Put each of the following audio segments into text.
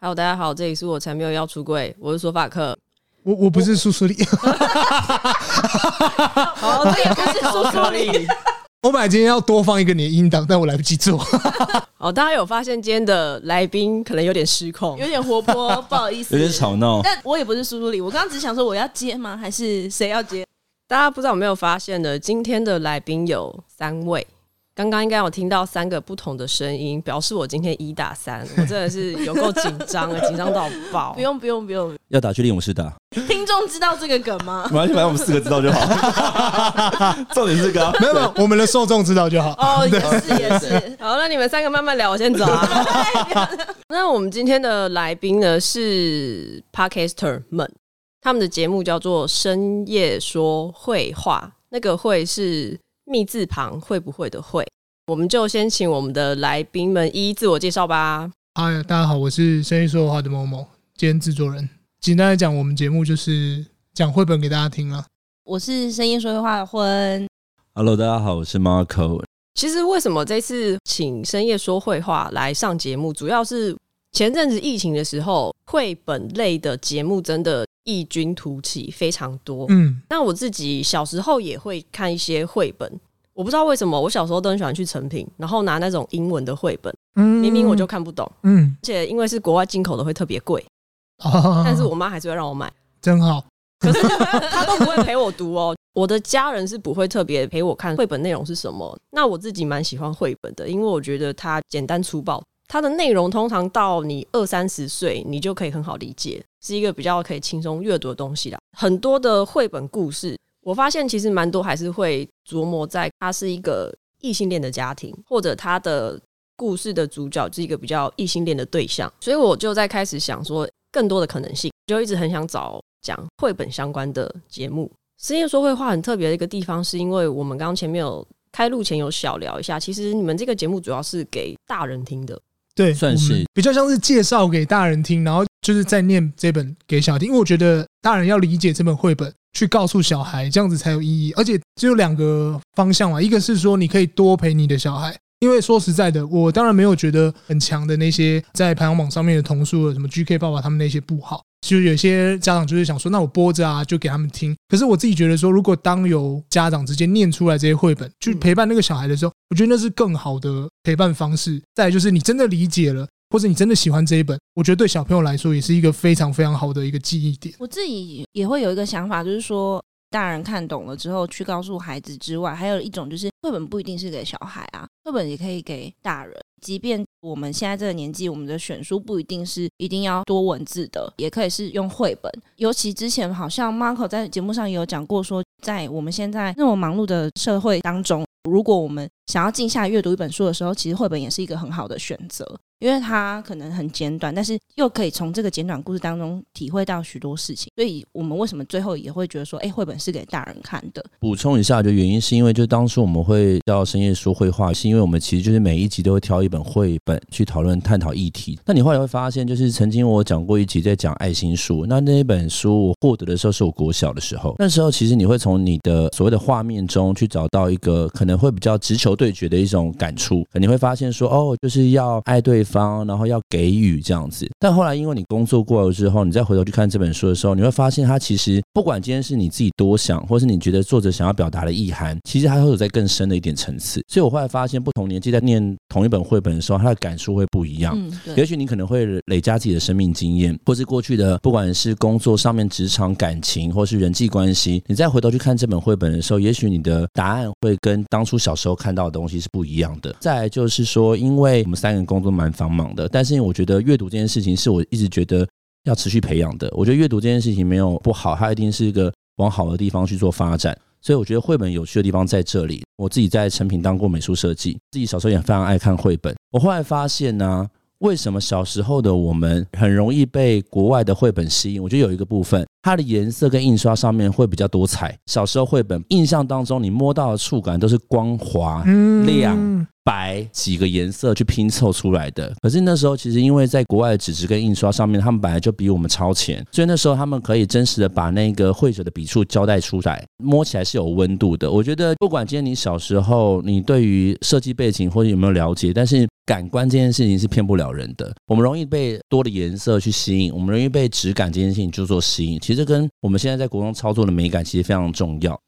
Hello，大家好，这里是我才没有要出柜，我是索法克，我我不是苏苏丽，好，这也不是苏苏丽。我本来今天要多放一个你的音档，但我来不及做。哦，大家有发现今天的来宾可能有点失控，有点活泼，不好意思，有点吵闹。但我也不是苏苏丽，我刚刚只想说我要接吗？还是谁要接？大家不知道有没有发现呢？今天的来宾有三位。刚刚应该有听到三个不同的声音，表示我今天一打三，我真的是有够紧张的，紧张到爆。不用不用不用，要打去练武士打。听众知道这个梗吗？没关系，反正我们四个知道就好。重点是这个，没有没有，我们的受众知道就好。哦，也是也是。好，那你们三个慢慢聊，我先走啊。那我们今天的来宾呢是 Podcaster 们，他们的节目叫做深夜说会话，那个会是。密字旁会不会的会，我们就先请我们的来宾们一一自我介绍吧。嗨，大家好，我是深夜说绘话的某某，兼制作人。简单来讲，我们节目就是讲绘本给大家听啊。我是深夜说绘话的婚。Hello，大家好，我是 Marco。其实为什么这次请深夜说绘话来上节目，主要是前阵子疫情的时候，绘本类的节目真的。异军突起非常多，嗯，那我自己小时候也会看一些绘本，我不知道为什么，我小时候都很喜欢去成品，然后拿那种英文的绘本，嗯，明明我就看不懂，嗯，而且因为是国外进口的会特别贵，哦，但是我妈还是会让我买，真好，可是 她都不会陪我读哦，我的家人是不会特别陪我看绘本内容是什么，那我自己蛮喜欢绘本的，因为我觉得它简单粗暴。它的内容通常到你二三十岁，你就可以很好理解，是一个比较可以轻松阅读的东西啦。很多的绘本故事，我发现其实蛮多还是会琢磨在他是一个异性恋的家庭，或者他的故事的主角是一个比较异性恋的对象，所以我就在开始想说更多的可能性，就一直很想找讲绘本相关的节目。深夜说绘画很特别的一个地方，是因为我们刚刚前面有开录前有小聊一下，其实你们这个节目主要是给大人听的。对，算是比较像是介绍给大人听，然后就是在念这本给小孩听。因为我觉得大人要理解这本绘本，去告诉小孩，这样子才有意义。而且只有两个方向嘛，一个是说你可以多陪你的小孩，因为说实在的，我当然没有觉得很强的那些在排行榜上面的童书，什么 GK 爸爸他们那些不好。其实有些家长就是想说，那我播着啊，就给他们听。可是我自己觉得说，如果当有家长直接念出来这些绘本，去陪伴那个小孩的时候，我觉得那是更好的陪伴方式。再来就是你真的理解了，或者你真的喜欢这一本，我觉得对小朋友来说也是一个非常非常好的一个记忆点。我自己也会有一个想法，就是说。大人看懂了之后，去告诉孩子之外，还有一种就是绘本不一定是给小孩啊，绘本也可以给大人。即便我们现在这个年纪，我们的选书不一定是一定要多文字的，也可以是用绘本。尤其之前好像 Marco 在节目上也有讲过，说在我们现在那么忙碌的社会当中，如果我们想要静下阅读一本书的时候，其实绘本也是一个很好的选择。因为它可能很简短，但是又可以从这个简短故事当中体会到许多事情，所以我们为什么最后也会觉得说，哎，绘本是给大人看的？补充一下，就原因是因为，就当初我们会叫深夜说绘画，是因为我们其实就是每一集都会挑一本绘本去讨论、探讨议题。那你后来会发现，就是曾经我讲过一集在讲爱心书，那那一本书我获得的时候是我国小的时候，那时候其实你会从你的所谓的画面中去找到一个可能会比较直球对决的一种感触，你会发现说，哦，就是要爱对方，然后要给予这样子，但后来因为你工作过了之后，你再回头去看这本书的时候，你会发现它其实不管今天是你自己多想，或是你觉得作者想要表达的意涵，其实它会有在更深的一点层次。所以我后来发现，不同年纪在念同一本绘本的时候，他的感受会不一样。嗯，对。也许你可能会累加自己的生命经验，或是过去的不管是工作上面、职场、感情，或是人际关系，你再回头去看这本绘本的时候，也许你的答案会跟当初小时候看到的东西是不一样的。再来就是说，因为我们三个人工作蛮繁忙的。但是我觉得阅读这件事情是我一直觉得要持续培养的。我觉得阅读这件事情没有不好，它一定是一个往好的地方去做发展。所以我觉得绘本有趣的地方在这里。我自己在成品当过美术设计，自己小时候也非常爱看绘本。我后来发现呢，为什么小时候的我们很容易被国外的绘本吸引？我觉得有一个部分，它的颜色跟印刷上面会比较多彩。小时候绘本印象当中，你摸到的触感都是光滑亮。白几个颜色去拼凑出来的。可是那时候其实因为在国外的纸质跟印刷上面，他们本来就比我们超前，所以那时候他们可以真实的把那个绘者的笔触交代出来，摸起来是有温度的。我觉得不管今天你小时候你对于设计背景或者有没有了解，但是感官这件事情是骗不了人的。我们容易被多的颜色去吸引，我们容易被质感这件事情就做吸引。其实跟我们现在在国中操作的美感其实非常重要。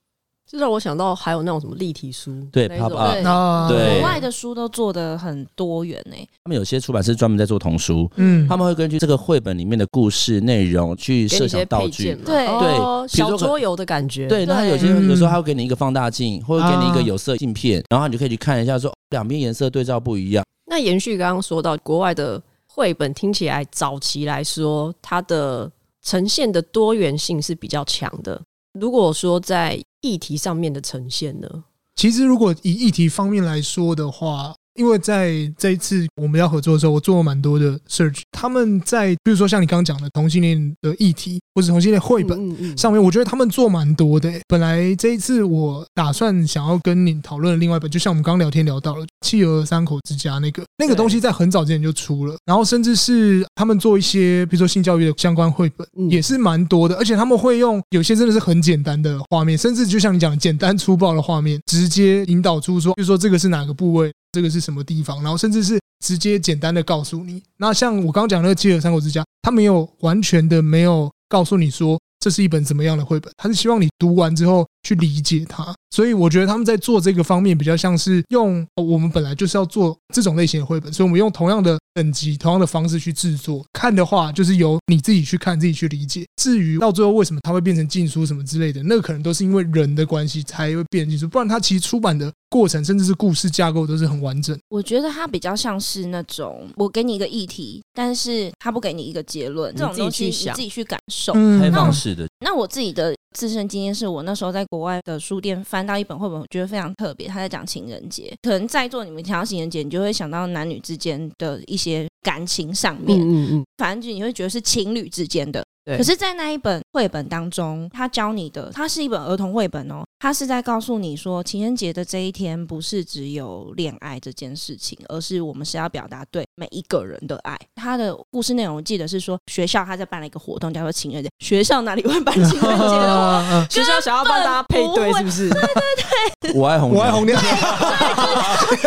这让我想到还有那种什么立体书，对，pop up，对，啊对国外的书都做的很多元呢。他们有些出版社专门在做童书，嗯，他们会根据这个绘本里面的故事内容去设想道具，对哦、对，小桌游的感觉。对，那他有些有时候他会给你一个放大镜，或者给你一个有色镜片，然后你就可以去看一下，说两边颜色对照不一样。那延续刚刚说到国外的绘本，听起来早期来说，它的呈现的多元性是比较强的。如果说在议题上面的呈现呢？其实如果以议题方面来说的话，因为在这一次我们要合作的时候，我做了蛮多的 search。他们在比如说像你刚刚讲的同性恋的议题，或者同性恋绘本上面，我觉得他们做蛮多的。本来这一次我打算想要跟你讨论另外一本，就像我们刚聊天聊到了《企鹅三口之家》那个那个东西，在很早之前就出了。然后甚至是他们做一些比如说性教育的相关绘本，也是蛮多的。而且他们会用有些真的是很简单的画面，甚至就像你讲的简单粗暴的画面，直接引导出说，比如说这个是哪个部位。这个是什么地方？然后甚至是直接简单的告诉你。那像我刚刚讲那个《企鹅三国之家》，他没有完全的没有告诉你说这是一本怎么样的绘本，他是希望你读完之后去理解它。所以我觉得他们在做这个方面比较像是用我们本来就是要做这种类型的绘本，所以我们用同样的等级、同样的方式去制作。看的话就是由你自己去看、自己去理解。至于到最后为什么它会变成禁书什么之类的，那个可能都是因为人的关系才会变成禁书，不然它其实出版的过程甚至是故事架构都是很完整。我觉得它比较像是那种我给你一个议题，但是他不给你一个结论，这种东西你自己去感受，开放式的。那我自己的自身经验是我那时候在国外的书店翻到一本绘本，我觉得非常特别。他在讲情人节，可能在座你们提到情人节，你就会想到男女之间的一些感情上面，嗯嗯，反正就你会觉得是情侣之间的。可是，在那一本绘本当中，他教你的，它是一本儿童绘本哦。他是在告诉你说，情人节的这一天不是只有恋爱这件事情，而是我们是要表达对每一个人的爱。他的故事内容我记得是说，学校他在办了一个活动，叫做情人节。学校哪里会办情人节的？学校想要帮大家配对，是不是？对对对，我爱红，我爱红娘。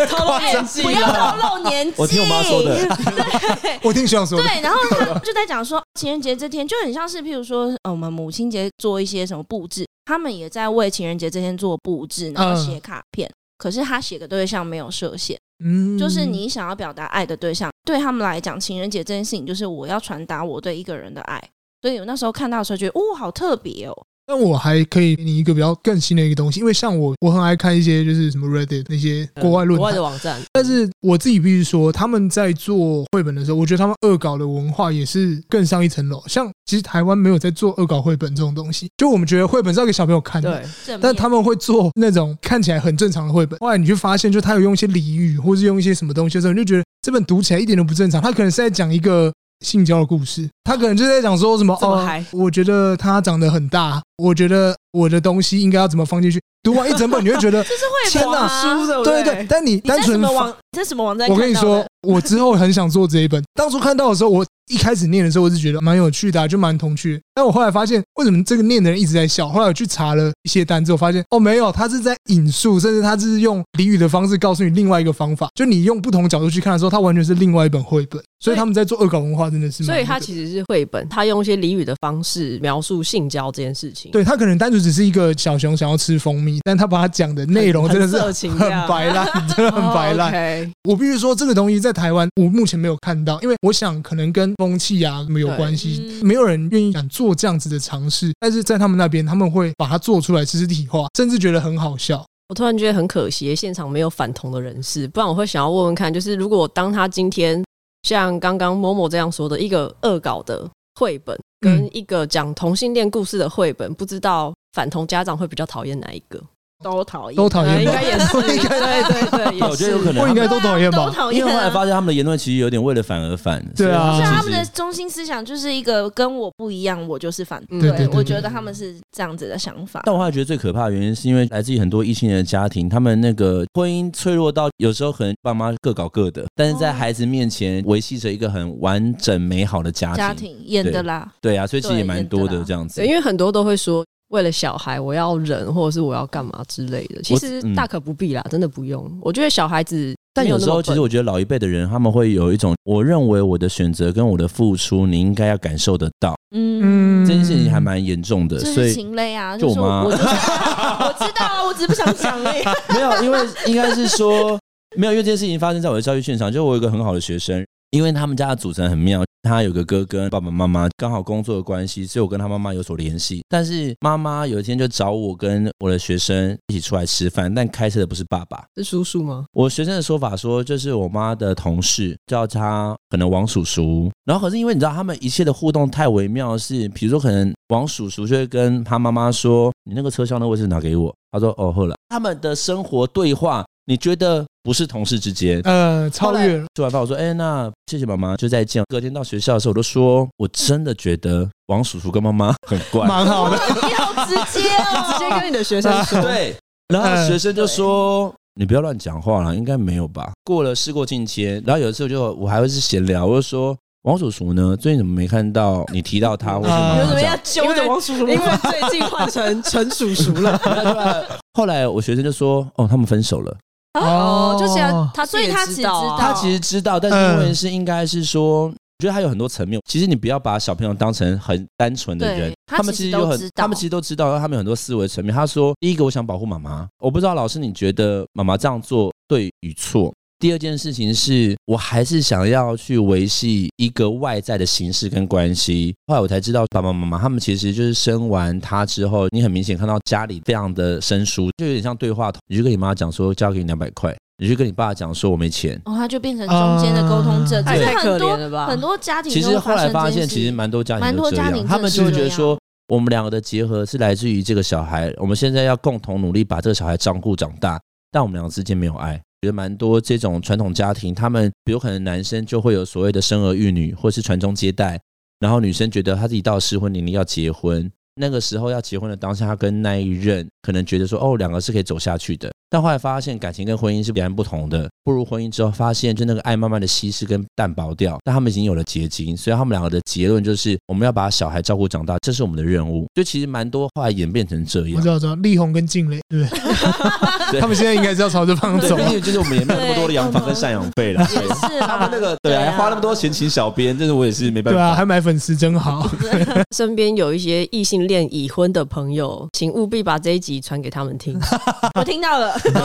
透露年纪，不要透露年纪。我听我妈说的，对，我听学校说的。对，然后他就在讲说，情人节这天就很像是，譬如说，呃，我们母亲节做一些什么布置。他们也在为情人节这天做布置，然后写卡片。嗯、可是他写的对象没有设限，嗯，就是你想要表达爱的对象，对他们来讲，情人节这件事情就是我要传达我对一个人的爱。所以我那时候看到的时候，觉得哦，好特别哦。那我还可以给你一个比较更新的一个东西，因为像我，我很爱看一些就是什么 Reddit 那些国外论坛、国外的网站。但是我自己必须说，他们在做绘本的时候，我觉得他们恶搞的文化也是更上一层楼。像其实台湾没有在做恶搞绘本这种东西，就我们觉得绘本是要给小朋友看的，对。但他们会做那种看起来很正常的绘本。后来你就发现，就他有用一些俚语，或是用一些什么东西的时候，你就觉得这本读起来一点都不正常。他可能是在讲一个。性交的故事，他可能就在讲说什么哦，我觉得他长得很大，我觉得我的东西应该要怎么放进去。读完一整本，你会觉得 这是绘本书的，对对。但你单纯网，这什么网站？我跟你说，我之后很想做这一本。当初看到的时候，我。一开始念的时候，我是觉得蛮有趣的，啊，就蛮童趣。但我后来发现，为什么这个念的人一直在笑？后来我去查了一些单之后，发现哦，没有，他是在引述，甚至他是用俚语的方式告诉你另外一个方法。就你用不同角度去看的时候，它完全是另外一本绘本。所以他们在做恶搞文化，真的是。所以它其实是绘本，他用一些俚语的方式描述性交这件事情。对，他可能单纯只是一个小熊想要吃蜂蜜，但他把他讲的内容真的是很白烂，真的很白烂。我必须说，这个东西在台湾我目前没有看到，因为我想可能跟风气啊。没有关系，嗯、没有人愿意敢做这样子的尝试，但是在他们那边，他们会把它做出来，实体化，甚至觉得很好笑。我突然觉得很可惜，现场没有反同的人士，不然我会想要问问看，就是如果当他今天像刚刚某某这样说的一个恶搞的绘本，跟一个讲同性恋故事的绘本，不知道反同家长会比较讨厌哪一个？都讨厌，都讨厌，应该也是，应 该对对对，我觉得有可能不应该都讨厌吧？都讨厌。因为后来发现他们的言论其实有点为了反而反。对啊，是他们的中心思想就是一个跟我不一样，我就是反对。我觉得他们是这样子的想法。但我后来觉得最可怕的原因是因为来自于很多异性的家庭，他们那个婚姻脆弱到有时候可能爸妈各搞各的，但是在孩子面前维系着一个很完整美好的家庭。家庭演的啦，对啊，所以其实也蛮多的这样子。因为很多都会说。为了小孩，我要忍，或者是我要干嘛之类的，其实大可不必啦，嗯、真的不用。我觉得小孩子，但有时候其实我觉得老一辈的人，他们会有一种，我认为我的选择跟我的付出，你应该要感受得到。嗯，这件事情还蛮严重的，所以情勒啊，就我妈，我知道啊，我只是不想讲 而已。没有，因为应该是说没有，因为这件事情发生在我的教育现场，就我有一个很好的学生。因为他们家的组成很妙，他有个哥哥，爸爸妈妈刚好工作的关系，所以我跟他妈妈有所联系。但是妈妈有一天就找我跟我的学生一起出来吃饭，但开车的不是爸爸，是叔叔吗？我学生的说法说，就是我妈的同事叫他可能王叔叔。然后可是因为你知道，他们一切的互动太微妙，是比如说可能王叔叔就会跟他妈妈说：“你那个车厢的位置拿给我。”他说：“哦，好了。”他们的生活对话。你觉得不是同事之间，呃，超越了。吃完饭我说，哎，那谢谢妈妈，就再见。隔天到学校的时候，我都说，我真的觉得王叔叔跟妈妈很怪，蛮好的。你 好直接哦，直接跟你的学生说。对，然后学生就说，你不要乱讲话了，应该没有吧？过了事过境迁，然后有的时候就我还会是闲聊，我就说。王叔叔呢？最近怎么没看到你提到他？为什么？有什么要揪着王叔叔？因为最近换成陈叔叔了。后来我学生就说：“哦，他们分手了。” 哦，就是他，所以他其实知道，他其实知道，但是问题是应该是说，我觉得他有很多层面。其实你不要把小朋友当成很单纯的人，他们其实有很，他们其实都知道，他们有很多思维层面。他说：“第一个，我想保护妈妈。我不知道老师你觉得妈妈这样做对与错。”第二件事情是我还是想要去维系一个外在的形式跟关系。后来我才知道，爸爸妈妈他们其实就是生完他之后，你很明显看到家里非常的生疏，就有点像对话筒。你就跟你妈讲说交给你两百块，你就跟你爸讲说我没钱，哦，他就变成中间的沟通者。太可怜了吧？很多家庭其实后来发现，其实蛮多家庭蛮多家庭，他们就会觉得说，我们两个的结合是来自于这个小孩，我们现在要共同努力把这个小孩照顾长大，但我们两个之间没有爱。觉得蛮多这种传统家庭，他们比如可能男生就会有所谓的生儿育女，或是传宗接代，然后女生觉得她自己到适婚年龄要结婚，那个时候要结婚的当下，她跟那一任可能觉得说，哦，两个是可以走下去的。但后来发现感情跟婚姻是截然不同的，步入婚姻之后，发现就那个爱慢慢的稀释跟淡薄掉。但他们已经有了结晶，所以他们两个的结论就是我们要把小孩照顾长大，这是我们的任务。就其实蛮多后来演变成这样。我知道，知道，力宏跟静蕾，对不 对？他们现在应该是要朝这方向走。毕竟就是我们也没有那么多的养房跟赡养费了。是他们那个对啊，还花那么多钱请小编，这是我也是没办法。对啊，还买粉丝真好。身边有一些异性恋已婚的朋友，请务必把这一集传给他们听。我听到了。对，对，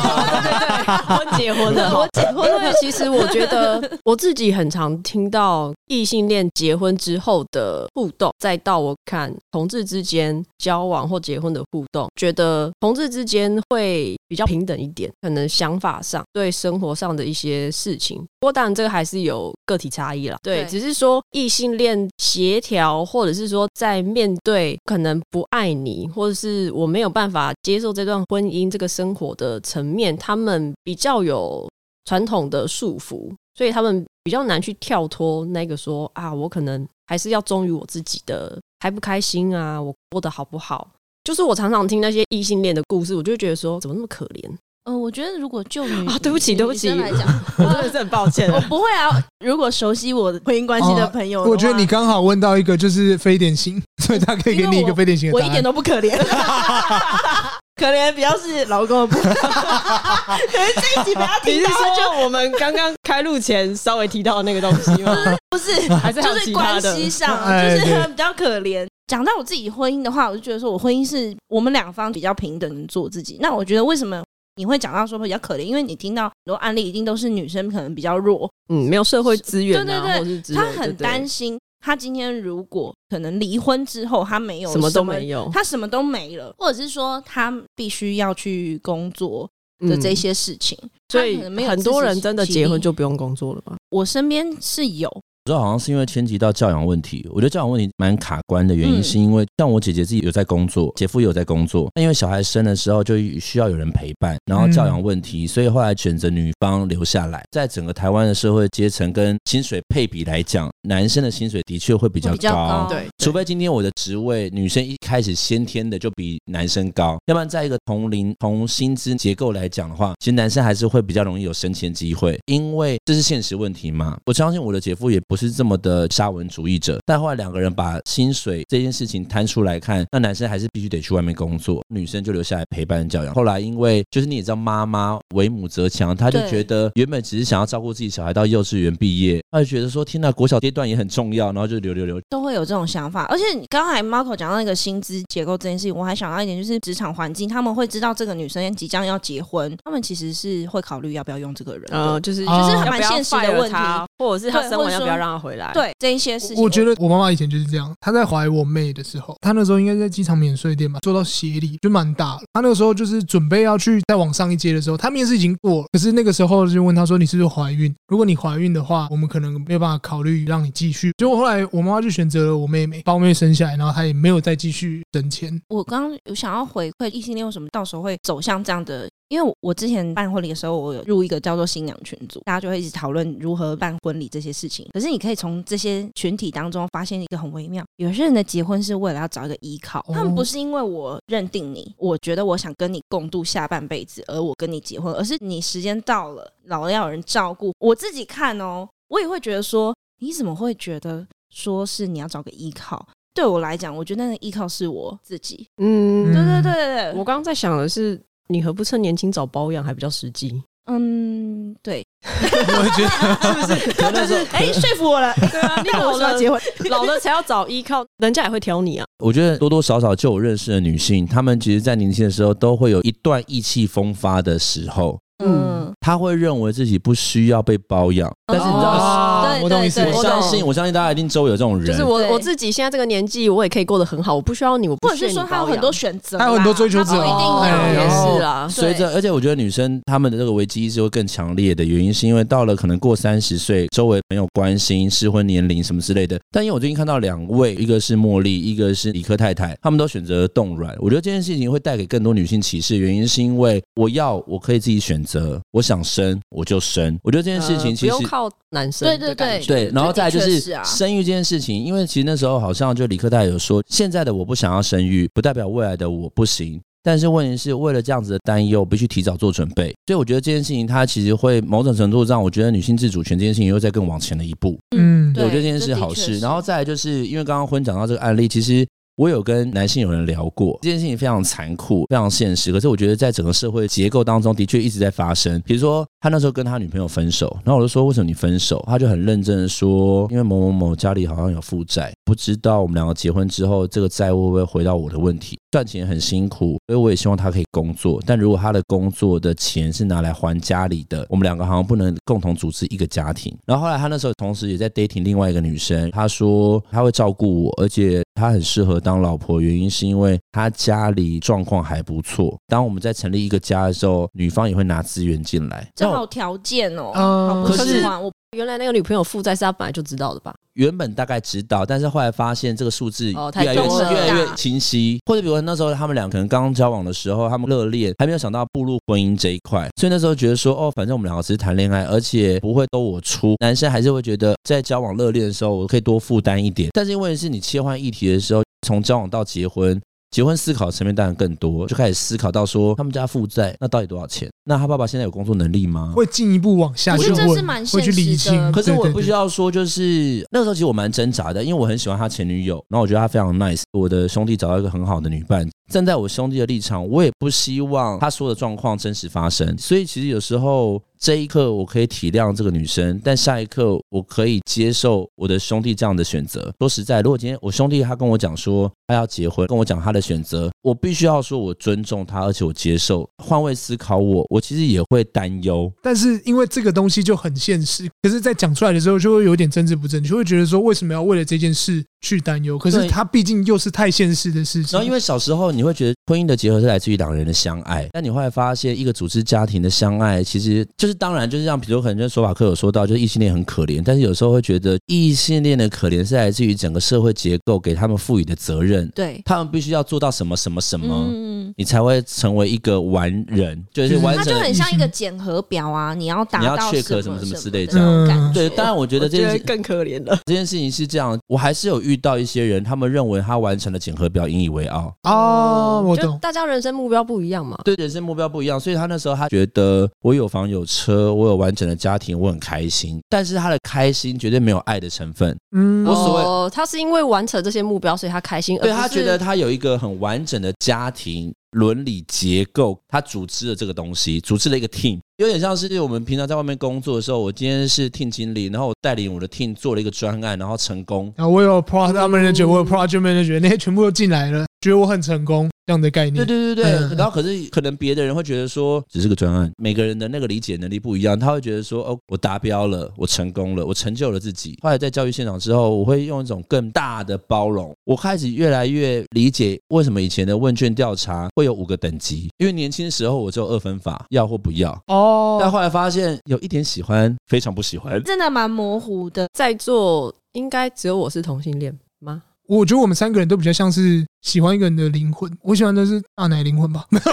我结婚了，我结婚了。其实我觉得我自己很常听到异性恋结婚之后的互动，再到我看同志之间交往或结婚的互动，觉得同志之间会比较平等一点，可能想法上对生活上的一些事情。不过当然这个还是有个体差异啦。对，只是说异性恋协调，或者是说在面对可能不爱你，或者是我没有办法接受这段婚姻这个生活的层面，他们。们比较有传统的束缚，所以他们比较难去跳脱那个说啊，我可能还是要忠于我自己的，开不开心啊，我过得好不好？就是我常常听那些异性恋的故事，我就会觉得说，怎么那么可怜？嗯、呃，我觉得如果就女 啊，对不起，对不起来讲，我真的是很抱歉。我不会啊，如果熟悉我的婚姻关系的朋友我觉得你刚好问到一个就是非典型，所以他可以给你一个非典型的。我，我一点都不可怜。可怜比较是老公的部分，可是这一集不要提到。就我们刚刚开录前稍微提到的那个东西吗？不是，还是就是关系上，就是比较可怜。讲到我自己婚姻的话，我就觉得说我婚姻是我们两方比较平等的做自己。那我觉得为什么你会讲到说比较可怜？因为你听到很多案例，一定都是女生可能比较弱，嗯，没有社会资源，对对对，她很担心。他今天如果可能离婚之后，他没有什么，都没有，他什么都没了，或者是说他必须要去工作的这些事情，嗯、所以很多人真的结婚就不用工作了吗？我身边是有，主要好像是因为牵及到教养问题，我觉得教养问题蛮卡关的原因，是因为像我姐姐自己有在工作，姐夫也有在工作，那因为小孩生的时候就需要有人陪伴，然后教养问题，所以后来选择女方留下来。在整个台湾的社会阶层跟薪水配比来讲，男生的薪水的确会比较高，对，除非今天我的职位女生一开始先天的就比男生高，要不然在一个同龄同薪资结构来讲的话，其实男生还是会比较容易有升迁机会，因为这是现实问题嘛。我相信我的姐夫也不是这么的沙文主义者，但后来两个人把薪水这件事情摊出来看，那男生还是必须得去外面工作，女生就留下来陪伴教养。后来因为就是你也知道，妈妈为母则强，她就觉得原本只是想要照顾自己小孩到幼稚园毕业，她就觉得说天呐，国小阶段也很重要，然后就留留留，都会有这种想法。而且你刚才 Marco 讲到那个薪资结构这件事情，我还想到一点，就是职场环境，他们会知道这个女生即将要结婚，他们其实是会考虑要不要用这个人，呃，就是就是还蛮现实的问题，或者是他生活要不要让他回来？对这一些事情我，我觉得我妈妈以前就是这样。她在怀我妹的时候，她那时候应该在机场免税店吧，做到协理就蛮大了。她那个时候就是准备要去再往上一阶的时候，她面试已经过了，可是那个时候就问她说：“你是不是怀孕？如果你怀孕的话，我们可能没有办法考虑让你继续。”结果后来我妈妈就选择了我妹妹，把我妹妹生下来，然后她也没有再继续挣钱。我刚刚有想要回馈异性恋为什么到时候会走向这样的。因为我之前办婚礼的时候，我有入一个叫做新娘群组，大家就会一直讨论如何办婚礼这些事情。可是你可以从这些群体当中发现一个很微妙：有些人的结婚是为了要找一个依靠，他们不是因为我认定你，我觉得我想跟你共度下半辈子，而我跟你结婚，而是你时间到了，老了要有人照顾。我自己看哦，我也会觉得说，你怎么会觉得说是你要找个依靠？对我来讲，我觉得那个依靠是我自己。嗯，对对对对对，我刚刚在想的是。你何不趁年轻早保养还比较实际？嗯，对，我觉得是不是？就是哎、欸，说服我了。对啊，你老了结婚，老了才要找依靠，人家也会挑你啊。我觉得多多少少就我认识的女性，她们其实，在年轻的时候都会有一段意气风发的时候。嗯，她会认为自己不需要被包养，但是你知道。哦我懂意思，我相信，我相信大家一定周围有这种人。就是我我自己现在这个年纪，我也可以过得很好，我不需要你，我不需要你。或者是说他有很多选择，他有很多追求者，一定也是啦。随着，而且我觉得女生她们的这个危机意识会更强烈的原因，是因为到了可能过三十岁，周围没有关心适婚年龄什么之类的。但因为我最近看到两位，一个是茉莉，一个是理科太太，他们都选择了冻卵。我觉得这件事情会带给更多女性歧视，原因是因为我要我可以自己选择，我想生我就生。我觉得这件事情其实不用靠男生，对对对对，然后再。就是生育这件事情，因为其实那时候好像就理科太太有说，现在的我不想要生育，不代表未来的我不行。但是问题是为了这样子的担忧，必须提早做准备。所以我觉得这件事情，它其实会某种程度让我觉得女性自主权这件事情又再更往前了一步。嗯，对，我觉得这件事好事。然后再来就是因为刚刚婚讲到这个案例，其实。我有跟男性有人聊过，这件事情非常残酷，非常现实。可是我觉得在整个社会结构当中的确一直在发生。比如说他那时候跟他女朋友分手，然后我就说，为什么你分手？他就很认真的说，因为某某某家里好像有负债，不知道我们两个结婚之后这个债务会不会回到我的问题。赚钱很辛苦，所以我也希望他可以工作。但如果他的工作的钱是拿来还家里的，我们两个好像不能共同组织一个家庭。然后后来他那时候同时也在 dating 另外一个女生，他说他会照顾我，而且他很适合当老婆，原因是因为他家里状况还不错。当我们在成立一个家的时候，女方也会拿资源进来，这好条件哦。嗯，可是我。原来那个女朋友负债是他本来就知道的吧？原本大概知道，但是后来发现这个数字越来越越来越清晰。或者比如说那时候他们俩可能刚刚交往的时候，他们热恋，还没有想到步入婚姻这一块，所以那时候觉得说，哦，反正我们两个只是谈恋爱，而且不会都我出。男生还是会觉得在交往热恋的时候，我可以多负担一点。但是因为是你切换议题的时候，从交往到结婚。结婚思考层面当然更多，就开始思考到说他们家负债，那到底多少钱？那他爸爸现在有工作能力吗？会进一步往下去问，会去理清。可是我不需要说，就是那个时候其实我蛮挣扎的，因为我很喜欢他前女友，然后我觉得他非常 nice。我的兄弟找到一个很好的女伴，站在我兄弟的立场，我也不希望他说的状况真实发生。所以其实有时候。这一刻我可以体谅这个女生，但下一刻我可以接受我的兄弟这样的选择。说实在，如果今天我兄弟他跟我讲说他要结婚，跟我讲他的选择，我必须要说我尊重他，而且我接受。换位思考我，我其实也会担忧。但是因为这个东西就很现实，可是，在讲出来的时候就会有点政治不正确，就会觉得说为什么要为了这件事去担忧。可是对它毕竟又是太现实的事情。然后因为小时候你会觉得婚姻的结合是来自于两人的相爱，但你后来发现一个组织家庭的相爱，其实就是当然就是像比如可能就索法克有说到，就是异性恋很可怜，但是有时候会觉得异性恋的可怜是来自于整个社会结构给他们赋予的责任，对，他们必须要做到什么什么什么。嗯，你才会成为一个完人，就是完它整的。就很像一个检核表啊，你要达你要到 check 什么什么之类的的那种感觉。对，当然我觉得这件事更可怜了。这件事情是这样，我还是有遇到一些人，他们认为他完成了检核表，引以为傲。哦，我就懂。大家人生目标不一样嘛。对人生目标不一样，所以他那时候他觉得我有房有车，我有完整的家庭，我很开心。但是他的开心绝对没有爱的成分。嗯，无所谓哦，他是因为完成这些目标，所以他开心。对而不是他觉得他有一个很完整的家庭伦理结构，他组织了这个东西，组织了一个 team，有点像是我们平常在外面工作的时候，我今天是 team 经理，然后我带领我的 team 做了一个专案，然后成功。啊我有 product manager，我有 project manager，那些全部都进来了，觉得我很成功这样的概念。对对对对，嗯然后可是可能别的人会觉得说，只是个专案，每个人的那个理解能力不一样，他会觉得说，哦，我达标了，我成功了，我成就了自己。后来在教育现场之后，我会用一种更大的包容，我开始越来越理解为什么以前的问卷调查会有五个等级，因为年轻时候我只有二分法，要或不要。哦，但后来发现有一点喜欢，非常不喜欢。真的蛮模糊的。在座应该只有我是同性恋吗？我觉得我们三个人都比较像是喜欢一个人的灵魂。我喜欢的是大奶灵魂吧？没有，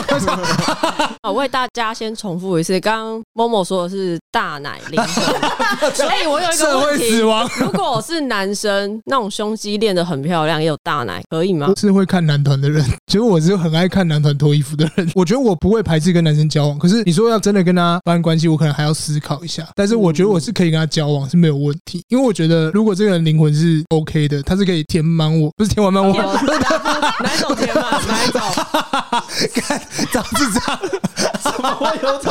我为大家先重复一次，刚刚某某说的是大奶灵魂，所以我有一个社会死亡如果我是男生，那种胸肌练得很漂亮，也有大奶，可以吗我？是会看男团的人，其实我是很爱看男团脱衣服的人。我觉得我不会排斥跟男生交往，可是你说要真的跟他发生关系，我可能还要思考一下。但是我觉得我是可以跟他交往是没有问题，因为我觉得如果这个人灵魂是 OK 的，他是可以填满我，不是填完满我，哪一种甜嘛？哪一种？看长智障。怎么会有这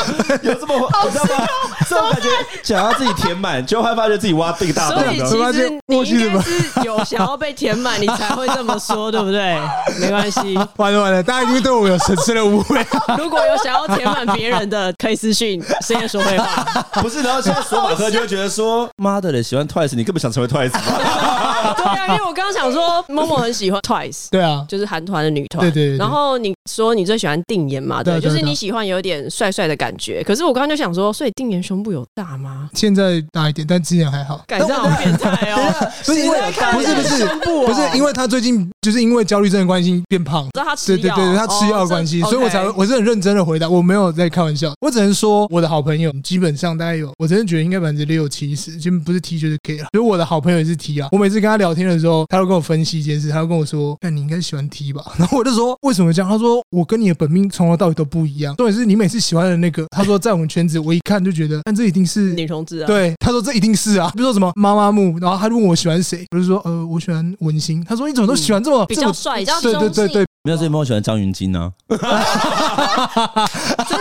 有这么你知道吗？这种感觉想要自己填满，就会发现自己挖这个大洞的。所以其实你应该是有想要被填满，你才会这么说，对不对？没关系，完了完了，大家已经对我有深深的误会。如果有想要填满别人的，可以私讯深夜说会话。不是，然后现在索马克就会觉得说，妈的嘞，喜欢 Twice，你根本想成为 Twice 吗？对啊，因为我刚刚想说，某某很喜欢 Twice。对啊，就是韩团的女团，对对然后你说你最喜欢定颜嘛？对，就是你喜欢有点帅帅的感觉。可是我刚刚就想说，所以定颜胸部有大吗？现在大一点，但之前还好。改造好变态哦！不是因为不是不是不是因为他最近就是因为焦虑症的关系变胖。知道他吃药，对对对，他吃药的关系，哦所以我才我是很认真的回答，我没有在开玩笑，我只能说我的好朋友基本上大概有，我真的觉得应该百分之六七十，就不是 T 就是 K 了。所以我的好朋友也是 T 啊，我每次跟他聊天的时候，他都跟我分析一件事，他都跟我说，那你应该喜欢 T 吧？然后我就说为什么这样？他说我跟你的本命从头到尾都不一样，重点是你每次喜欢的那个，他说在我们圈子，我一看就觉得，但这一定是女同志啊，，对，他说这一定是啊，比如说什么妈妈木，然后他就问我喜欢谁，我就说呃我喜欢文心，他说你怎么都喜欢这么、比较帅，比较对对对对，没有，所以我喜欢张云京呢。真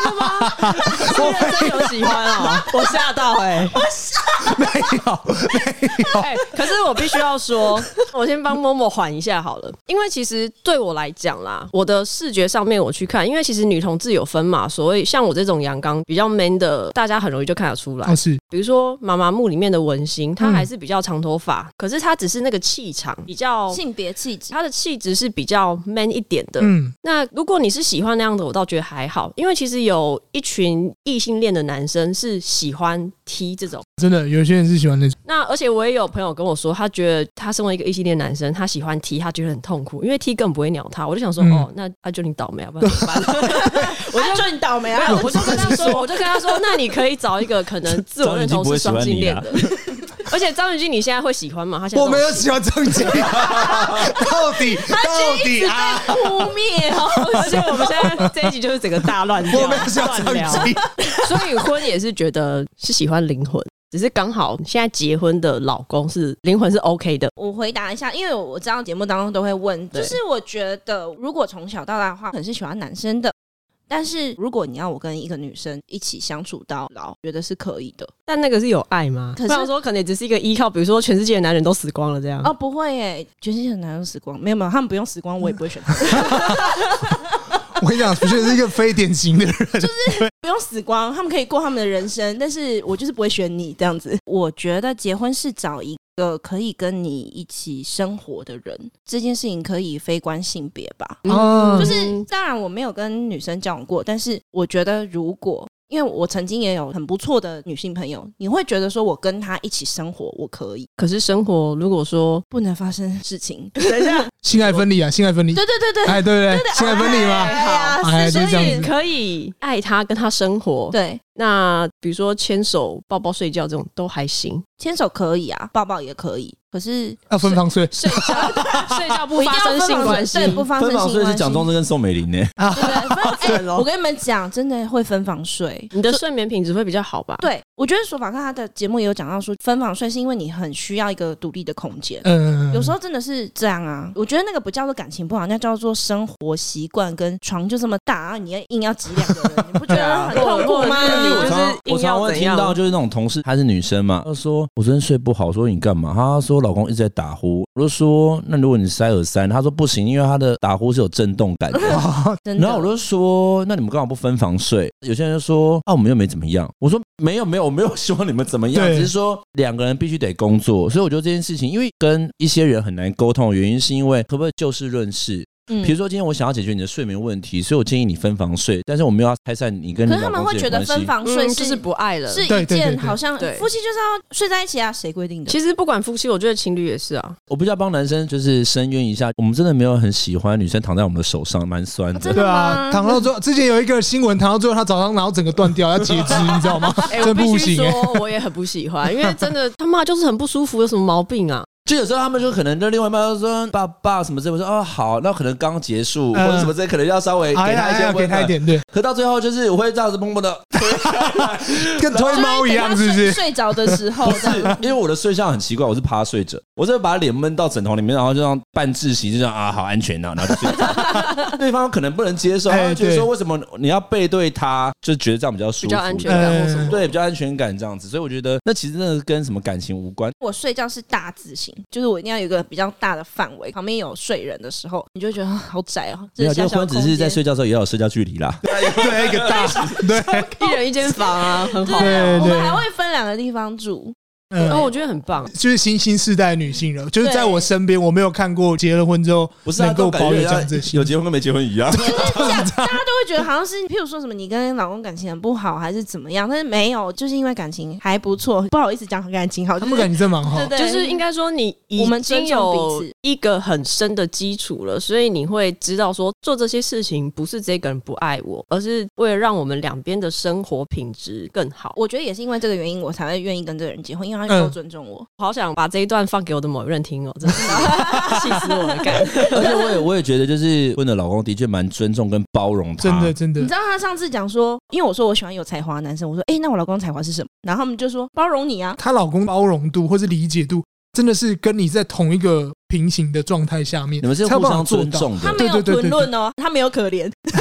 的吗？是 认真有喜欢啊，我吓到哎、没有没有，哎、可是我必须要说，我先帮默默缓一下好了，因为其实对我来讲啦，我的视觉上面我去看，因为其实女同志有分嘛，所以像我这种阳刚比较 man 的，大家很容易就看得出来。哦是比如说妈妈木里面的文心，她还是比较长头发，可是她只是那个气场比较，性别气质，她的气质是比较 man 一点的。嗯那如果你是喜欢那样的，我倒觉得还好，因为其实有一群异性恋的男生是喜欢 T 这种。真的有些人是喜欢那种，那而且我也有朋友跟我说，他觉得他身为一个异性恋男生，他喜欢 T，他觉得很痛苦，因为 T 根本不会鸟他。我就想说，嗯哦，那他就你倒霉啊，不然怎么办？我就说你倒霉啊！我就跟他说，我就跟他说，那你可以找一个可能自我认同是双性恋的。而且张雨霁，你现在会喜欢吗？他现在我没有喜欢张杰，到底到底啊，污蔑哦！而且我们现在这一集就是整个大乱掉，我没有喜欢乱聊。张杰，所以婚也是觉得是喜欢灵魂，只是刚好现在结婚的老公是灵魂是 OK 的。我回答一下，因为我知道节目当中都会问，就是我觉得如果从小到大的话，可能是喜欢男生的。但是如果你要我跟一个女生一起相处到老，觉得是可以的。但那个是有爱吗？可是说可能也只是一个依靠，比如说全世界的男人都死光了这样。哦，不会耶，全世界的男人都死光，没有没有，他们不用死光，我也不会选他，我跟你讲，我觉得是一个非典型的人，就是不用死光，他们可以过他们的人生，但是我就是不会选你这样子。我觉得结婚是找一个可以跟你一起生活的人，这件事情可以非关性别吧？嗯就是当然我没有跟女生交往过，但是我觉得如果。因为我曾经也有很不错的女性朋友，你会觉得说我跟她一起生活，我可以，可是生活如果说不能发生事情，等一下，性爱分离啊，性爱分离，对对对对，哎，对对对，性爱分离嘛，好，哎，就所以这样子，可以爱他跟他生活，对，那比如说牵手、抱抱、睡觉这种都还行，牵手可以啊，抱抱也可以，可是要分房睡睡觉 睡觉不一定发生性关系，不发生分房性关系。睡是蒋中正跟宋美龄呢。啊，对我跟你们讲，真的会分房睡。你的睡眠品质会比较好吧？，对，我觉得索法克他的节目也有讲到说，分房睡是因为你很需要一个独立的空间。嗯，有时候真的是这样啊，我觉得那个不叫做感情不好，那叫做生活习惯跟床就这么大，然后你要硬要挤两个人，你不觉得很痛苦吗？对啊就是我常常我常常会听到，就是那种同事，她是女生嘛，她说我昨天睡不好，我说你干嘛？她说老公一直在打呼，我就说那如果你塞耳塞，他说不行，因为他的打呼是有震动感的。真的。然后我就说，那你们干嘛不分房睡？有些人就说啊，我们又没怎么样。我说没有没有，我没有希望你们怎么样，对只是说两个人必须得工作。所以我觉得这件事情，因为跟一些人很难沟通的原因，是因为可不可以就事论事？嗯比如说今天我想要解决你的睡眠问题，所以我建议你分房睡，但是我没有要拆散你跟你可是他们会觉得分房睡是嗯就是不爱了。是一件好像夫妻就是要睡在一起啊，谁规定的？其实不管夫妻，我觉得情侣也是啊。我比较帮男生就是申冤一下，我们真的没有很喜欢女生躺在我们的手上，蛮酸的。对啊，躺到最后，之前有一个新闻，躺到最后他早上然后整个断掉，要截肢，你知道吗？哎、我真必须不行我也很不喜欢，因为真的 他妈就是很不舒服，有什么毛病啊？就有时候他们就可能就另外一半就说爸爸什么之类，我说哦好，那可能刚结束、嗯或者什么之类，可能要稍微给他一些温暖。给他一点，对，可到最后就是我会这样子默默的，跟推猫一样，是不是？睡睡着的时候，不是因为我的睡相很奇怪，我是趴睡着，我是把脸闷到枕头里面，然后就这样半窒息，就这样啊好安全呐、啊，然后就睡着。对方可能不能接受，觉得说为什么你要背对他，就觉得这样比较舒服，比较安全感或什么？对，比较安全感这样子。所以我觉得那其实真的跟什么感情无关。我睡觉是大字型，就是我一定要有一个比较大的范围，旁边有睡人的时候，你就会觉得啊好窄哦。没有，这小小的结婚只是在睡觉的时候也要有社交距离啦。对，一个大，对 一人一间房啊，很好。对我对们还会分两个地方住。嗯哦我觉得很棒。就是新新世代的女性了，就是在我身边，我没有看过结了婚之后不是啊，能够保有样子的心有结婚跟没结婚一样。大家都会觉得好像是，譬如说什么你跟老公感情很不好，还是怎么样？但是没有，就是因为感情还不错，不好意思讲感情好，就是他们感情真蛮好对。对，就是应该说，你已我们尊有彼此一个很深的基础了，所以你会知道说，做这些事情不是这个人不爱我，而是为了让我们两边的生活品质更好。我觉得也是因为这个原因，我才会愿意跟这个人结婚，因为他够尊重我。好想把这一段放给我的某一任听哦，真的是 气死我了！干，而且我也我也觉得，就是问的老公的确蛮尊重跟包容他。真的真的你知，道他上次讲说，因为我说我喜欢有才华的男生，我说，哎、那我老公才华是什么？然后他们就说包容你啊。她老公包容度或是理解度，真的是跟你在同一个平行的状态下面，你们是互相。尊重的。他没有对对对对吞论哦，他没有可怜。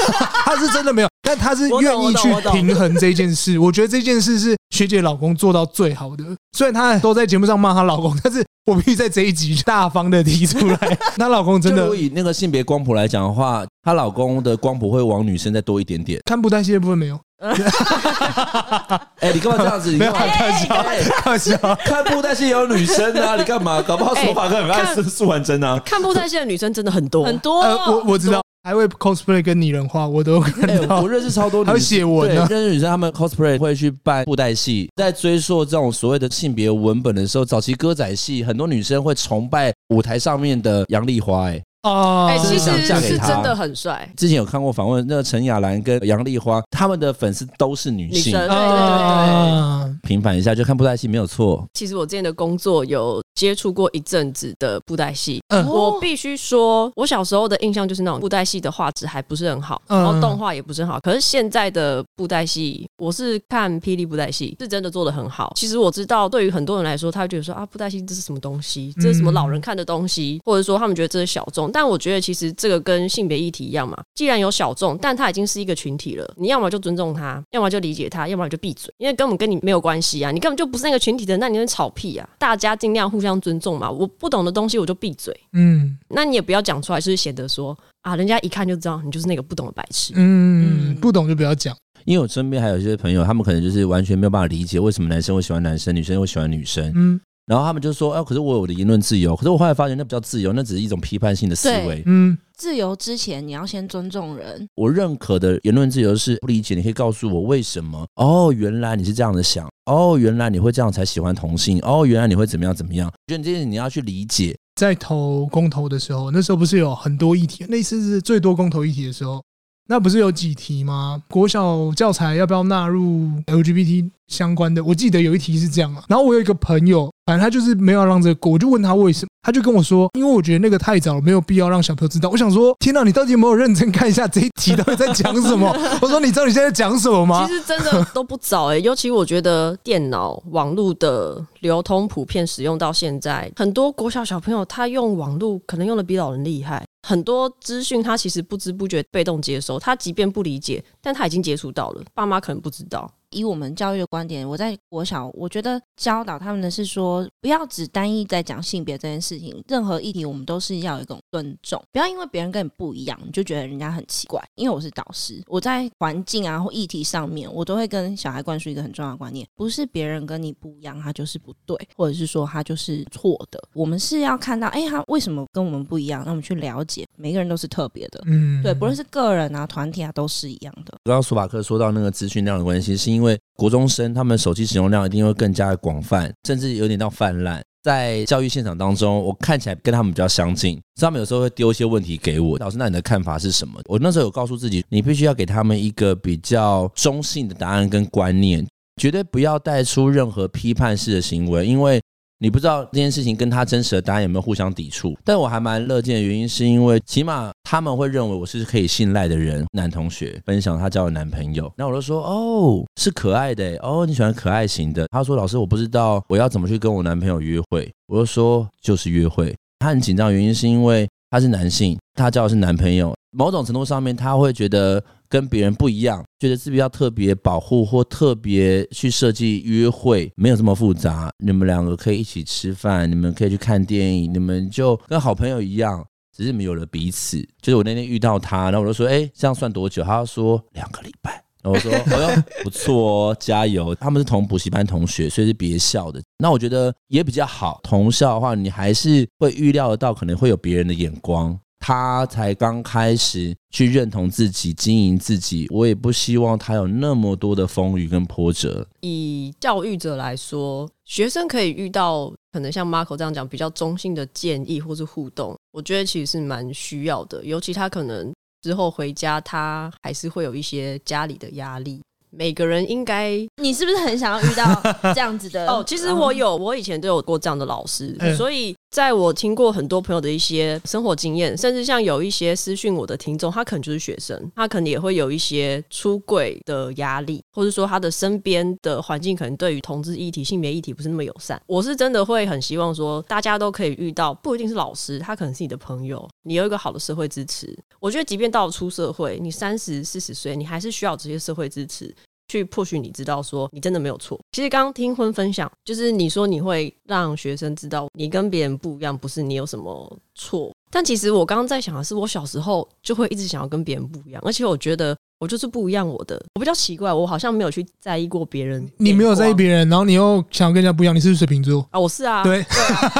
他是真的没有，但他是愿意去平衡这件事。我觉得这件事是学姐老公做到最好的。虽然她都在节目上骂她老公，但是我必须在这一集大方的提出来，她老公真的就如果以那个性别光谱来讲的话，她老公的光谱会往女生再多一点点。看布袋戏的部分没有，哎，你干嘛这样子？你没有干嘛开玩笑，哎开玩笑。看布袋戏有女生啊？你干嘛？搞不好手法哥很爱吃素还真啊。看布袋戏的女生真的很多，很多、呃，我我知道，还会 cosplay 跟拟人化，我都有看哎、到我。认识超多女还有写文认识女生，她们 cosplay 会去扮布袋戏，在追溯这种所谓的性别文本的时候，早期歌仔戏很多女生会崇拜舞台上面的杨丽花、哎。哦，哎、其实是真的很帅。之前有看过访问，那个陈雅兰跟杨丽花，他们的粉丝都是女性。女对对啊，平反一下，就看布袋戏没有错。其实我之前的工作有接触过一阵子的布袋戏，嗯我必须说，我小时候的印象就是那种布袋戏的画质还不是很好，嗯然后动画也不是很好。可是现在的布袋戏，我是看霹雳布袋戏，是真的做的很好。其实我知道，对于很多人来说，他会觉得说啊，布袋戏这是什么东西？这是什么老人看的东西？或者说他们觉得这是小众。但我觉得其实这个跟性别议题一样嘛，既然有小众，但他已经是一个群体了，你要么就尊重他，要么就理解他，要么就闭嘴，因为根本跟你没有关系啊，你根本就不是那个群体的，那你能吵屁啊？大家尽量互相尊重嘛，我不懂的东西我就闭嘴。嗯那你也不要讲出来，就是显得说啊，人家一看就知道你就是那个不懂的白痴。嗯，不懂就不要讲。因为我身边还有一些朋友，他们可能就是完全没有办法理解为什么男生会喜欢男生，女生会喜欢女生。嗯，然后他们就说：“哎，可是我有我的言论自由。”可是我后来发现，那比较自由，那只是一种批判性的思维。嗯，自由之前你要先尊重人。我认可的言论自由是不理解，你可以告诉我为什么？哦，原来你是这样的想。哦，原来你会这样才喜欢同性。哦，原来你会怎么样怎么样？觉得这些你要去理解。在投公投的时候，那时候不是有很多议题，那次是最多公投议题的时候。那不是有几题吗？国小教材要不要纳入 LGBT 相关的？我记得有一题是这样啊。然后我有一个朋友，反正他就是没有让这个过，我就问他为什么，他就跟我说，因为我觉得那个太早了，没有必要让小朋友知道。我想说，天哪，你到底有没有认真看一下这一题到底在讲什么？我说，你知道你现在讲什么吗？其实真的都不早哎、欸，尤其我觉得电脑网络的流通普遍使用到现在，很多国小小朋友他用网络可能用的比老人厉害。很多资讯他其实不知不觉被动接收，他即便不理解，但他已经接触到了，爸妈可能不知道。以我们教育的观点，我在国小，我觉得教导他们的是说，不要只单一在讲性别这件事情，任何议题我们都是要有一种尊重，不要因为别人跟你不一样，你就觉得人家很奇怪。因为我是导师，我在环境啊或议题上面，我都会跟小孩灌输一个很重要的观念：不是别人跟你不一样，他就是不对，或者是说他就是错的。我们是要看到，哎，他为什么跟我们不一样？那我们去了解，每个人都是特别的，嗯，对，不论是个人啊、团体啊，都是一样的。刚刚索马克说到那个资讯量的关系，是因为。因为国中生他们手机使用量一定会更加的广泛，甚至有点到泛滥。在教育现场当中，我看起来跟他们比较相近，所以他们有时候会丢一些问题给我。老师，那你的看法是什么？我那时候有告诉自己，你必须要给他们一个比较中性的答案跟观念，绝对不要带出任何批判式的行为，因为。你不知道这件事情跟他真实的答案有没有互相抵触，但我还蛮乐见的原因是因为起码他们会认为我是可以信赖的人。男同学分享他交的男朋友，那我就说哦，是可爱的哦，你喜欢可爱型的。他说老师，我不知道我要怎么去跟我男朋友约会。我就说就是约会。他很紧张，原因是因为他是男性，他交的是男朋友，某种程度上面他会觉得。跟别人不一样，觉得自己要特别保护或特别去设计约会，没有这么复杂。你们两个可以一起吃饭，你们可以去看电影，你们就跟好朋友一样，只是没有了彼此。就是我那天遇到他，然后我就说：“哎，这样算多久？”他说：“两个礼拜。”然后我说：“哎呦，不错哦，加油！”他们是同补习班同学，所以是别校的。那我觉得也比较好。同校的话，你还是会预料得到可能会有别人的眼光。他才刚开始去认同自己、经营自己，我也不希望他有那么多的风雨跟波折。以教育者来说，学生可以遇到可能像 Marco 这样讲比较中性的建议或是互动，我觉得其实是蛮需要的。尤其他可能之后回家，他还是会有一些家里的压力。每个人应该，你是不是很想要遇到这样子的？哦，其实我有，我以前都有过这样的老师，嗯、所以在我听过很多朋友的一些生活经验，甚至像有一些私讯我的听众，他可能就是学生，他可能也会有一些出柜的压力，或者说他的身边的环境可能对于同志议题、性别议题不是那么友善。我是真的会很希望说，大家都可以遇到，不一定是老师，他可能是你的朋友，你有一个好的社会支持。我觉得，即便到了出社会，你三十四十岁，你还是需要这些社会支持。去迫许你知道说你真的没有错。其实刚刚听婚分享，就是你说你会让学生知道你跟别人不一样，不是你有什么错。但其实我刚刚在想的是，我小时候就会一直想要跟别人不一样，而且我觉得我就是不一样。我的我比较奇怪，我好像没有去在意过别人。你没有在意别人，然后你又想要跟人家不一样，你是不是水瓶座啊？我是啊。对，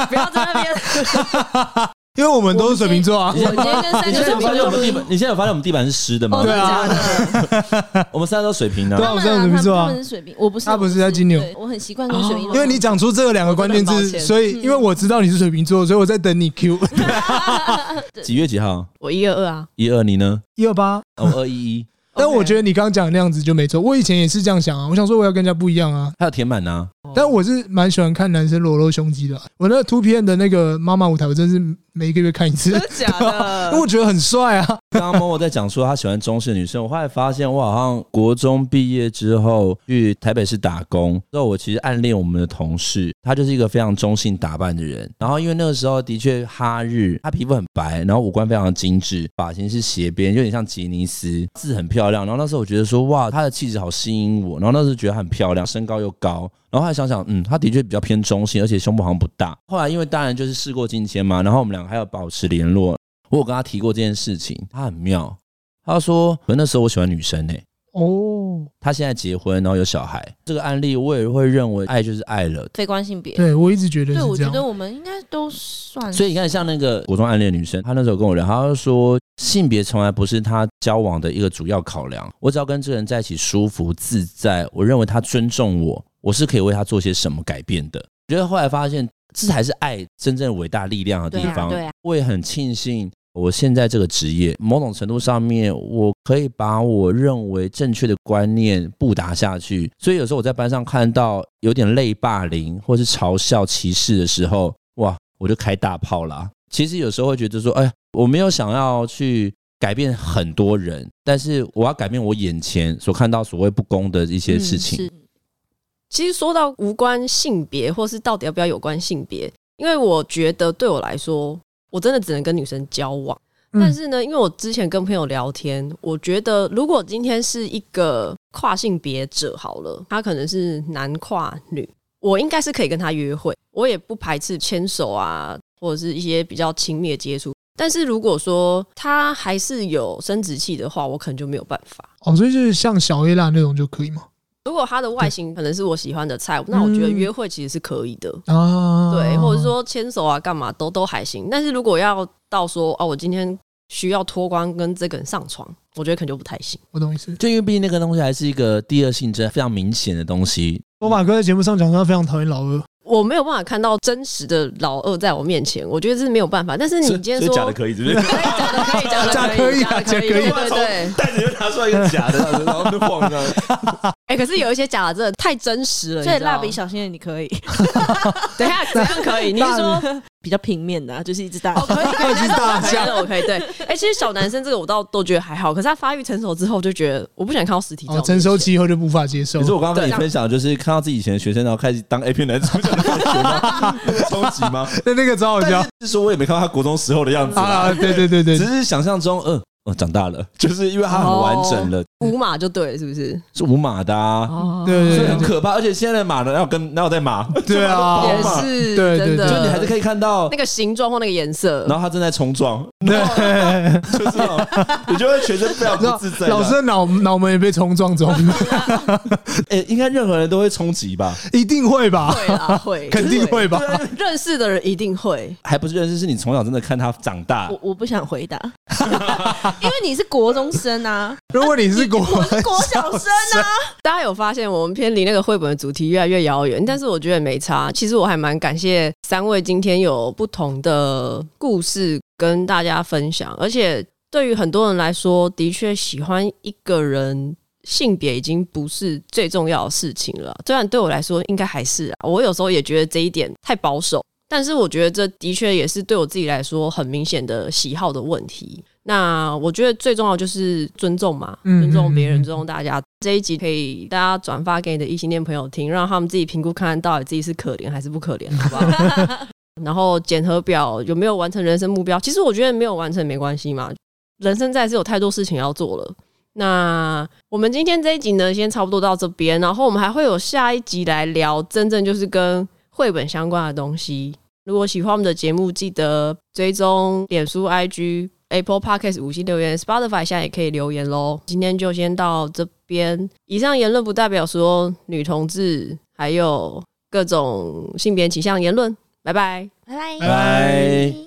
不要在那边。因为我们都是水瓶座啊！我今天跟三个水瓶座，你现在有发现我们地板是湿的吗？对啊，我们三个都水瓶的。对啊，我们三个水瓶座啊。他们是水瓶，我不是，他不是在金牛。我很习惯跟水瓶座。因为你讲出这个两个关键字，所以因为我知道你是水瓶座，所以我在等你 Q。几月几号？我一二二啊。一二你呢？一二八。我二一一。但我觉得你刚刚讲的那样子就没错。我以前也是这样想啊，我想说我要跟人家不一样啊。还有填满呢。但我是蛮喜欢看男生裸露胸肌的。我那个 2PM 的那个妈妈舞台，我真是。每一个月看一次，真的假的？因为我觉得很帅啊。刚刚默默在讲说他喜欢中式的女生，我后来发现我好像国中毕业之后去台北市打工，之后我其实暗恋我们的同事，他就是一个非常中性打扮的人。然后因为那个时候的确哈日，他皮肤很白，然后五官非常的精致，发型是斜边，有点像杰尼斯，字很漂亮。然后那时候我觉得说哇，他的气质好吸引我。然后那时候觉得他很漂亮，身高又高。然后后来想想，嗯，他的确比较偏中性，而且胸部好像不大。后来因为当然就是事过境迁嘛，然后我们两个还要保持联络。我有跟他提过这件事情，他很妙。他说：“可那时候我喜欢女生呢、欸。”哦，他现在结婚，然后有小孩，这个案例我也会认为爱就是爱了，非关性别。对我一直觉得对，我觉得我们应该都算。所以你看，像那个国中暗恋女生，她那时候跟我聊，她就说性别从来不是她交往的一个主要考量，我只要跟这个人在一起舒服自在，我认为他尊重我，我是可以为他做些什么改变的。我觉得后来发现，这才是爱真正伟大力量的地方。对啊，对啊。我也很庆幸。我现在这个职业，某种程度上面，我可以把我认为正确的观念布达下去。所以有时候我在班上看到有点类霸凌或是嘲笑歧视的时候，哇，我就开大炮啦。其实有时候会觉得说，哎，我没有想要去改变很多人，但是我要改变我眼前所看到所谓不公的一些事情。嗯，其实说到无关性别，或是到底要不要有关性别，因为我觉得对我来说。我真的只能跟女生交往，但是呢，因为我之前跟朋友聊天，我觉得如果今天是一个跨性别者好了，他可能是男跨女，我应该是可以跟他约会，我也不排斥牵手啊，或者是一些比较亲密的接触。但是如果说他还是有生殖器的话，我可能就没有办法。哦，所以就是像小 A 啦那种就可以吗？如果它的外形可能是我喜欢的菜，那我觉得约会其实是可以的啊，对，或者说牵手啊，干嘛都都还行。但是如果要到说哦，我今天需要脱光跟这个人上床，我觉得可能就不太行。我懂意思，就因为毕竟那个东西还是一个第二性征非常明显的东西。我马哥在节目上讲，他非常讨厌老二。我没有办法看到真实的老二在我面前，我觉得这是没有办法。但是你今天说假的可以，是不是？假的可以，假的可以，假的可以，对对对。袋子就拿出来一个假的，然后就晃着。哎，可是有一些假的真的太真实了。所以蜡笔小新的你可以。等一下，怎样可以？你是说比较平面的，就是一只大，一只，大象的我可以。对，哎，其实小男生这个我倒都觉得还好，可是他发育成熟之后，就觉得我不想看到实体照。成熟期以后就无法接受。可是我刚刚跟你分享，就是看到自己以前的学生，然后开始当 A 片男主角的感觉吗？冲击吗？那那个超好笑，是说我也没看到他国中时候的样子啊！对对对对，只是想象中，嗯。哦，长大了，就是因为它很完整了，五码就对，是不是？是五码的啊，对，所以很可怕。而且现在的码呢，要跟哪有在码？对啊，也是，对对对，就你还是可以看到那个形状或那个颜色。然后它正在冲撞，对，就是你就会全身非常不自在。老师的脑脑门也被冲撞中。哎，应该任何人都会冲击吧？一定会吧？会啊，会，肯定会吧？认识的人一定会，还不是认识，是你从小真的看他长大。我我不想回答。因为你是国中生啊，如果你是国我是国小生啊，大家有发现我们偏离那个绘本的主题越来越遥远，但是我觉得没差。其实我还蛮感谢三位今天有不同的故事跟大家分享，而且对于很多人来说，的确喜欢一个人性别已经不是最重要的事情了。虽然对我来说应该还是啊，我有时候也觉得这一点太保守。但是我觉得这的确也是对我自己来说很明显的喜好的问题。那我觉得最重要就是尊重嘛，尊重别人，尊重大家。这一集可以大家转发给你的异性恋朋友听，让他们自己评估看看到底自己是可怜还是不可怜，好不好？然后检核表有没有完成人生目标？其实我觉得没有完成没关系嘛，人生在世有太多事情要做了。那我们今天这一集呢，先差不多到这边，然后我们还会有下一集来聊真正就是跟绘本相关的东西。如果喜欢我们的节目，记得追踪脸书、IG、Apple Podcast 五星留言，Spotify 现在也可以留言喽。今天就先到这边。以上言论不代表说女同志还有各种性别倾向言论。拜拜，拜拜，拜拜。